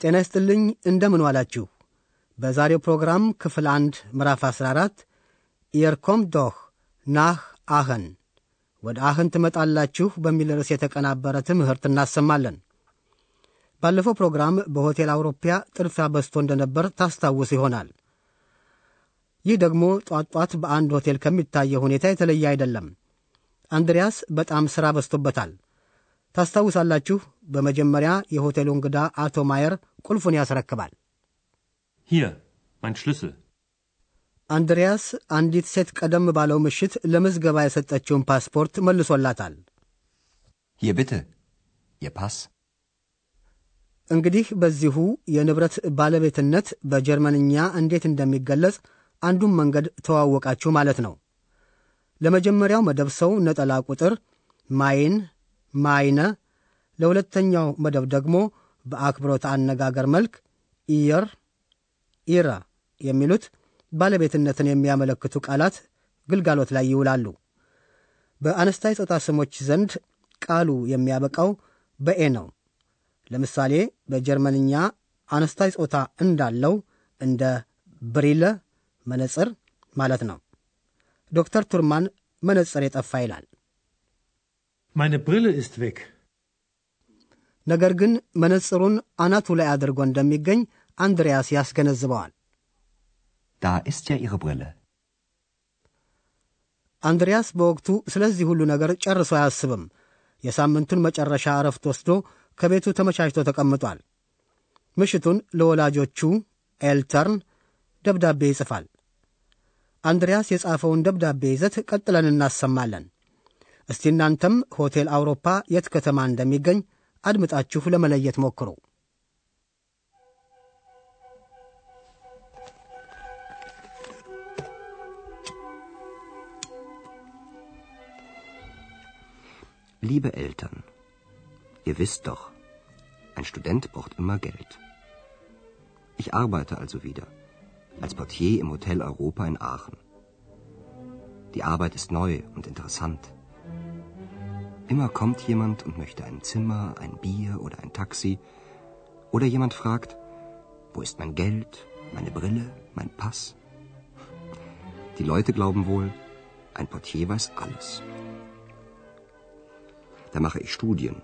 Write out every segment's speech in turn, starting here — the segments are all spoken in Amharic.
ጤና ይስጥልኝ እንደምን ዋላችሁ። በዛሬው ፕሮግራም ክፍል አንድ ምዕራፍ 14 ኢየር ኮምት ዶህ ናህ አኸን ወደ አኸን ትመጣላችሁ በሚል ርዕስ የተቀናበረ ትምህርት እናሰማለን። ባለፈው ፕሮግራም በሆቴል አውሮፓ ጥድፊያ በዝቶ እንደነበር ታስታውስ ይሆናል። ይህ ደግሞ ጧት ጧት በአንድ ሆቴል ከሚታየው ሁኔታ የተለየ አይደለም። አንድሪያስ በጣም ሥራ በዝቶበታል። ታስታውሳላችሁ። በመጀመሪያ የሆቴሉ እንግዳ አቶ ማየር ቁልፉን ያስረክባል። Hier, mein Schlüssel. አንድሪያስ አንዲት ሴት ቀደም ባለው ምሽት ለምዝገባ የሰጠችውን ፓስፖርት መልሶላታል።. Ihr Pass. እንግዲህ በዚሁ የንብረት ባለቤትነት በጀርመንኛ እንዴት እንደሚገለጽ አንዱን መንገድ ተዋወቃችሁ ማለት ነው። ለመጀመሪያው መደብ ሰው ነጠላ ቁጥር ማይን ማይነ፣ ለሁለተኛው መደብ ደግሞ በአክብሮት አነጋገር መልክ ኢየር ኢረ የሚሉት ባለቤትነትን የሚያመለክቱ ቃላት ግልጋሎት ላይ ይውላሉ። በአነስታይ ጾታ ስሞች ዘንድ ቃሉ የሚያበቃው በኤ ነው። ለምሳሌ በጀርመንኛ አነስታይ ጾታ እንዳለው እንደ ብሪለ መነጽር ማለት ነው። ዶክተር ቱርማን መነጽር የጠፋ ይላል። Meine Brille ist weg. ነገር ግን መነጽሩን አናቱ ላይ አድርጎ እንደሚገኝ አንድሪያስ ያስገነዝበዋል። Da ist ja Ihre Brille. አንድሪያስ በወቅቱ ስለዚህ ሁሉ ነገር ጨርሶ አያስብም። የሳምንቱን መጨረሻ እረፍት ወስዶ ከቤቱ ተመቻችቶ ተቀምጧል። ምሽቱን ለወላጆቹ Eltern ደብዳቤ ይጽፋል። አንድሪያስ የጻፈውን ደብዳቤ ይዘት ቀጥለን እናሰማለን። እስቲ እናንተም ሆቴል አውሮፓ የት ከተማ እንደሚገኝ አድምጣችሁ ለመለየት ሞክሩ። Liebe Eltern, ihr wisst doch, ein Student braucht immer Geld. Ich arbeite also wieder als Portier im Hotel Europa in Aachen. Die Arbeit ist neu und interessant. Immer kommt jemand und möchte ein Zimmer, ein Bier oder ein Taxi. Oder jemand fragt, wo ist mein Geld, meine Brille, mein Pass? Die Leute glauben wohl, ein Portier weiß alles. Da mache ich Studien,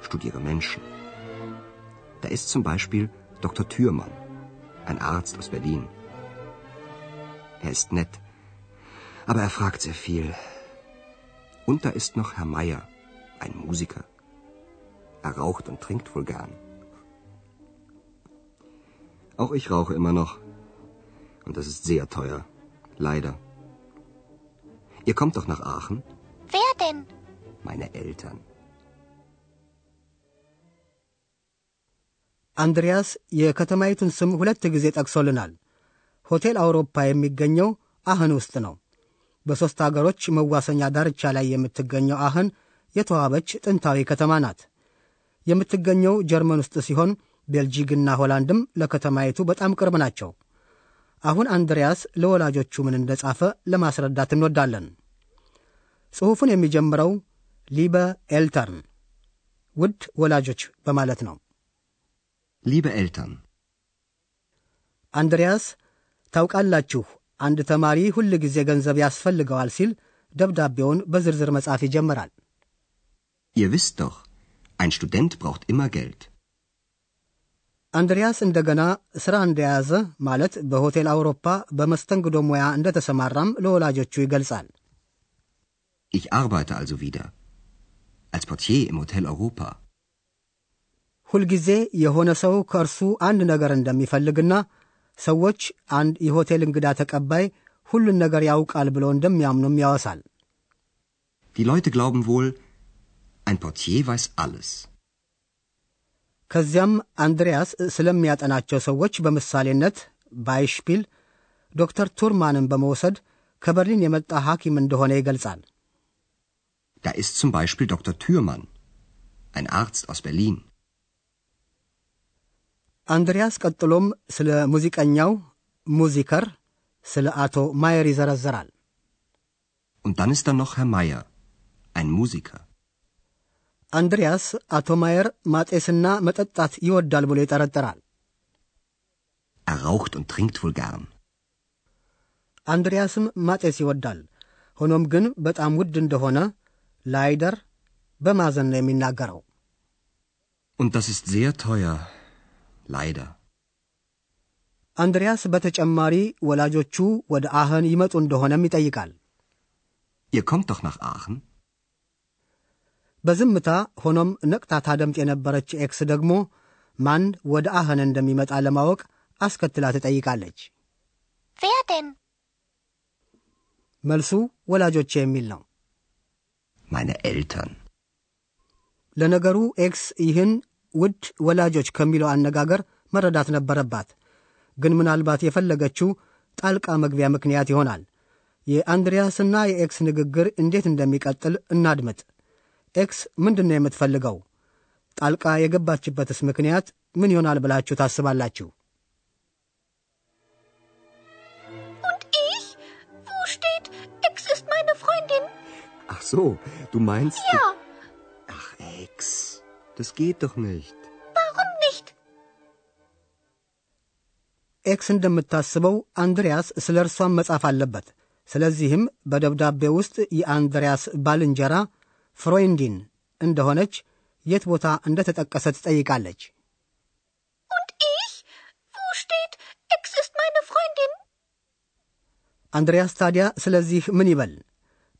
studiere Menschen. Da ist zum Beispiel Dr. Thürmann, ein Arzt aus Berlin. Er ist nett, aber er fragt sehr viel. Und da ist noch Herr Meier, ein Musiker. Er raucht und trinkt wohl gern. Auch ich rauche immer noch. Und das ist sehr teuer. Leider. Ihr kommt doch nach Aachen? Wer denn? Meine Eltern. አንድሪያስ የከተማይቱን ስም ሁለት ጊዜ ጠቅሶልናል። ሆቴል አውሮፓ የሚገኘው አህን ውስጥ ነው። በሦስት አገሮች መዋሰኛ ዳርቻ ላይ የምትገኘው አህን የተዋበች ጥንታዊ ከተማ ናት። የምትገኘው ጀርመን ውስጥ ሲሆን ቤልጂግና ሆላንድም ለከተማይቱ በጣም ቅርብ ናቸው። አሁን አንድሪያስ ለወላጆቹ ምን እንደጻፈ ለማስረዳት እንወዳለን። ጽሑፉን የሚጀምረው ሊበ ኤልተርን ውድ ወላጆች በማለት ነው። Liebe Eltern, አንድሪያስ ታውቃላችሁ አንድ ተማሪ ሁል ጊዜ ገንዘብ ያስፈልገዋል ሲል ደብዳቤውን በዝርዝር መጻፍ ይጀምራል። ihr wisst doch, ein Student braucht immer Geld. አንድሪያስ እንደገና ሥራ እንደያዘ ማለት በሆቴል አውሮፓ በመስተንግዶ ሙያ እንደተሰማራም ለወላጆቹ ይገልጻል። Ich arbeite also wieder als Portier im Hotel Europa. ሁልጊዜ የሆነ ሰው ከእርሱ አንድ ነገር እንደሚፈልግና ሰዎች አንድ የሆቴል እንግዳ ተቀባይ ሁሉን ነገር ያውቃል ብሎ እንደሚያምኑም ያወሳል። Die Leute glauben wohl, ein Portier weiß alles. ከዚያም አንድሪያስ ስለሚያጠናቸው ሰዎች በምሳሌነት ባይሽፒል ዶክተር ቱርማንን በመውሰድ ከበርሊን የመጣ ሐኪም እንደሆነ ይገልጻል። Da ist zum Beispiel Dr. Thürmann, ein Arzt aus Berlin. አንድሪያስ ቀጥሎም ስለ ሙዚቀኛው ሙዚከር ስለ አቶ ማየር ይዘረዘራል። Und dann ist da noch Herr Meyer, ein Musiker. አንድሪያስ አቶ ማየር ማጤስና መጠጣት ይወዳል ብሎ ይጠረጥራል። Er raucht und trinkt wohl gern. አንድሪያስም ማጤስ ይወዳል። ሆኖም ግን በጣም ውድ እንደሆነ ላይደር በማዘን ነው የሚናገረው። Und das ist sehr teuer. Leider. አንድሪያስ በተጨማሪ ወላጆቹ ወደ አህን ይመጡ እንደሆነም ይጠይቃል። Ihr kommt doch nach Aachen? በዝምታ ሆኖም ነቅታ ታደምጥ የነበረች ኤክስ ደግሞ ማን ወደ አህን እንደሚመጣ ለማወቅ አስከትላ ትጠይቃለች። Wer denn? መልሱ ወላጆቼ የሚል ነው። Meine Eltern. ለነገሩ ኤክስ ይህን ውድ ወላጆች ከሚለው አነጋገር መረዳት ነበረባት። ግን ምናልባት የፈለገችው ጣልቃ መግቢያ ምክንያት ይሆናል። የአንድሪያስና የኤክስ ንግግር እንዴት እንደሚቀጥል እናድምጥ። ኤክስ ምንድን ነው የምትፈልገው? ጣልቃ የገባችበትስ ምክንያት ምን ይሆናል ብላችሁ ታስባላችሁ? Ach so, du meinst. Ja. Das geht doch nicht. warum nicht? ኤክስ እንደምታስበው አንድሪያስ ስለ እርሷም መጻፍ አለበት። ስለዚህም በደብዳቤ ውስጥ የአንድሪያስ ባልንጀራ Freundin እንደሆነች የት ቦታ እንደ ተጠቀሰ ትጠይቃለች። Und ich? Wo steht, Ex ist meine Freundin? አንድሪያስ ታዲያ ስለዚህ ምን ይበል?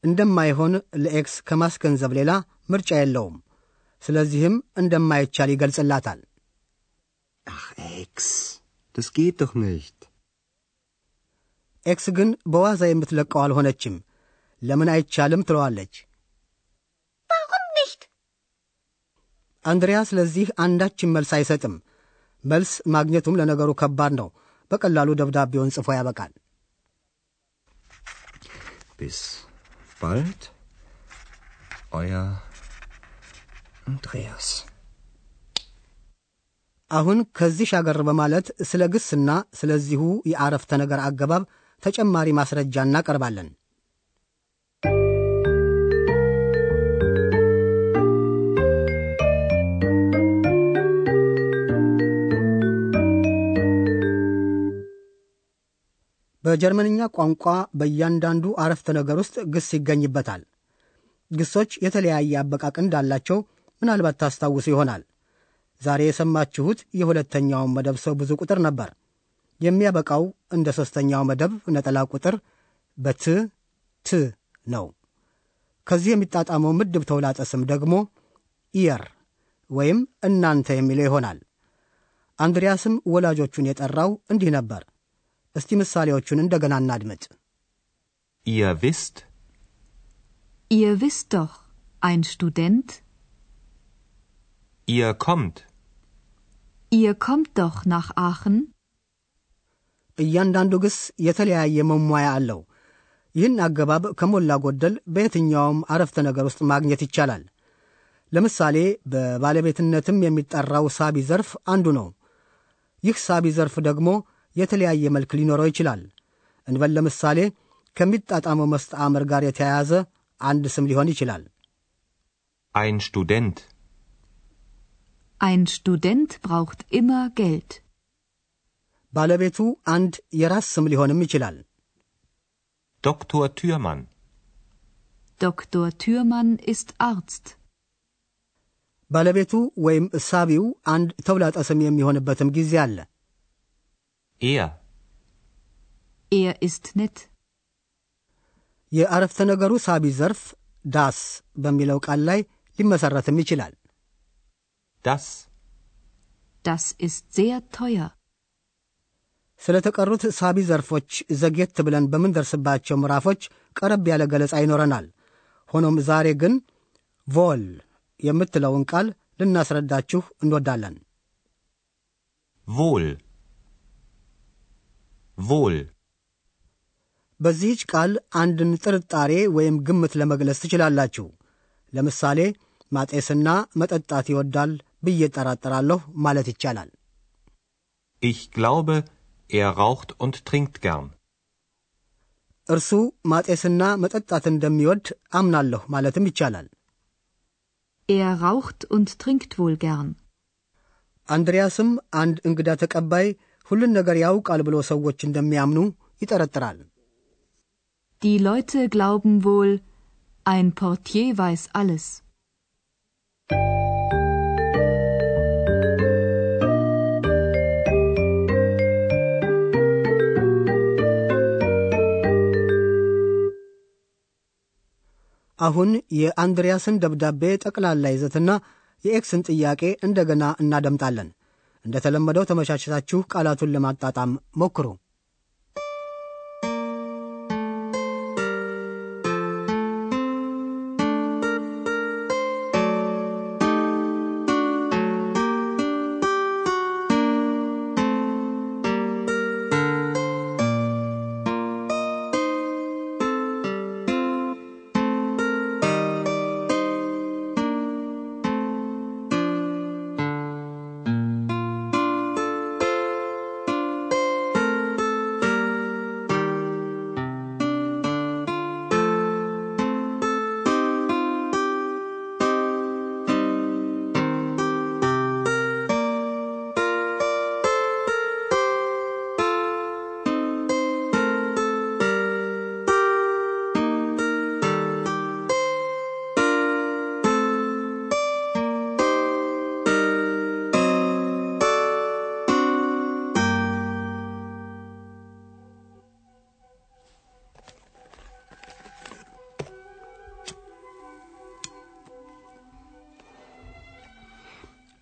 እንደማይሆን ለኤክስ ከማስገንዘብ ሌላ ምርጫ የለውም። ስለዚህም እንደማይቻል ይገልጽላታል። Ach, Ex. Das geht doch nicht. ኤክስ ግን በዋዛ የምትለቀው አልሆነችም። ለምን አይቻልም ትለዋለች። Warum nicht? አንድሪያስ ስለዚህ አንዳችን መልስ አይሰጥም። መልስ ማግኘቱም ለነገሩ ከባድ ነው። በቀላሉ ደብዳቤውን ጽፎ ያበቃል። Bis bald. Euer Andreas. አሁን ከዚህ ሻገር በማለት ስለ ግስና ስለዚሁ የአረፍተ ነገር አገባብ ተጨማሪ ማስረጃ እናቀርባለን። በጀርመንኛ ቋንቋ በእያንዳንዱ አረፍተ ነገር ውስጥ ግስ ይገኝበታል። ግሶች የተለያየ አበቃቅ እንዳላቸው ምናልባት ታስታውሱ ይሆናል። ዛሬ የሰማችሁት የሁለተኛውን መደብ ሰው ብዙ ቁጥር ነበር። የሚያበቃው እንደ ሦስተኛው መደብ ነጠላ ቁጥር በት ት ነው። ከዚህ የሚጣጣመው ምድብ ተውላጠ ስም ደግሞ ኢየር ወይም እናንተ የሚለው ይሆናል። አንድሪያስም ወላጆቹን የጠራው እንዲህ ነበር። እስቲ ምሳሌዎቹን እንደገና እናድምጥ። Ihr wisst, Ihr wisst doch, ein Student, ihr kommt, ihr kommt doch nach Aachen. እያንዳንዱ ግስ የተለያየ መሟያ አለው። ይህን አገባብ ከሞላ ጎደል በየትኛውም አረፍተ ነገር ውስጥ ማግኘት ይቻላል። ለምሳሌ በባለቤትነትም የሚጠራው ሳቢ ዘርፍ አንዱ ነው። ይህ ሳቢ ዘርፍ ደግሞ የተለያየ መልክ ሊኖረው ይችላል። እንበል ለምሳሌ ከሚጣጣመው መስተአምር ጋር የተያያዘ አንድ ስም ሊሆን ይችላል። ein Student, Ein Student braucht immer Geld. ባለቤቱ አንድ የራስ ስም ሊሆንም ይችላል። Dr. Thürmann, Dr. Thürmann ist Arzt. ባለቤቱ ወይም ሳቢው አንድ ተውላጠ ስም የሚሆንበትም ጊዜ አለ። er, Er ist nett. የአረፍተ ነገሩ ሳቢ ዘርፍ ዳስ በሚለው ቃል ላይ ሊመሰረትም ይችላል። das, Das ist sehr teuer. ስለ ተቀሩት ሳቢ ዘርፎች ዘግየት ብለን በምንደርስባቸው ምዕራፎች ቀረብ ያለ ገለጻ ይኖረናል። ሆኖም ዛሬ ግን ቮል የምትለውን ቃል ልናስረዳችሁ እንወዳለን። Wohl. Wohl. በዚህች ቃል አንድን ጥርጣሬ ወይም ግምት ለመግለጽ ትችላላችሁ። ለምሳሌ ማጤስና መጠጣት ይወዳል ብዬ እጠራጠራለሁ ማለት ይቻላል። Ich glaube, er raucht und trinkt gern. እርሱ ማጤስና መጠጣት እንደሚወድ አምናለሁ ማለትም ይቻላል። Er raucht und trinkt wohl gern. አንድሪያስም አንድ እንግዳ ተቀባይ ሁሉን ነገር ያውቃል ብሎ ሰዎች እንደሚያምኑ ይጠረጥራል። Die Leute glauben wohl, ein Portier weiß alles. አሁን የአንድሪያስን ደብዳቤ ጠቅላላ ይዘትና የኤክስን ጥያቄ እንደገና እናደምጣለን። እንደተለመደው ተመቻችታችሁ ቃላቱን ለማጣጣም ሞክሩ።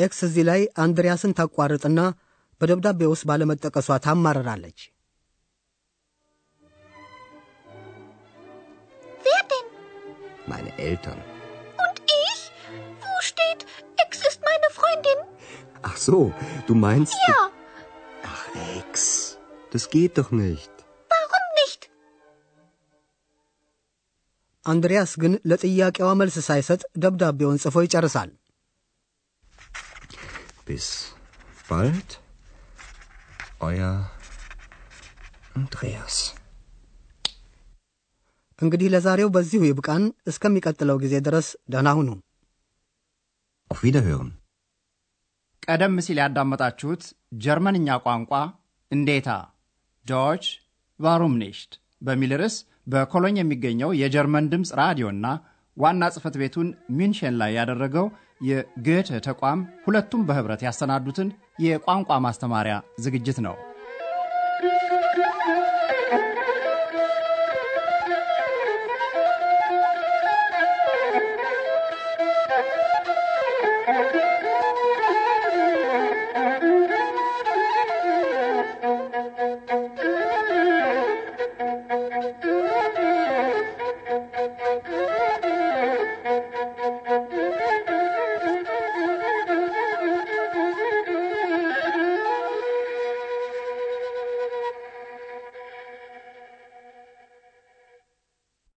ኤክስ እዚህ ላይ አንድሪያስን ታቋርጥና በደብዳቤ ውስጥ ባለመጠቀሷ ታማርራለች። Wer denn? Meine Eltern. Und ich? Wo steht, Ex ist meine Freundin? Ach so, du meinst. Ja, Ach, Ex. Das geht doch nicht. warum nicht? አንድሪያስ ግን ለጥያቄዋ መልስ ሳይሰጥ ደብዳቤውን ጽፎ ይጨርሳል። Bis bald. Euer Andreas. እንግዲህ ለዛሬው በዚሁ ይብቃን። እስከሚቀጥለው ጊዜ ድረስ ደህና ሁኑ። Auf Wiederhören. ቀደም ሲል ያዳመጣችሁት ጀርመንኛ ቋንቋ እንዴታ Deutsch warum nicht በሚል ርዕስ በኮሎኝ የሚገኘው የጀርመን ድምፅ ራዲዮና ዋና ጽሕፈት ቤቱን ሚንሽን ላይ ያደረገው የ Goethe ተቋም ሁለቱም በኅብረት ያሰናዱትን የቋንቋ ማስተማሪያ ዝግጅት ነው።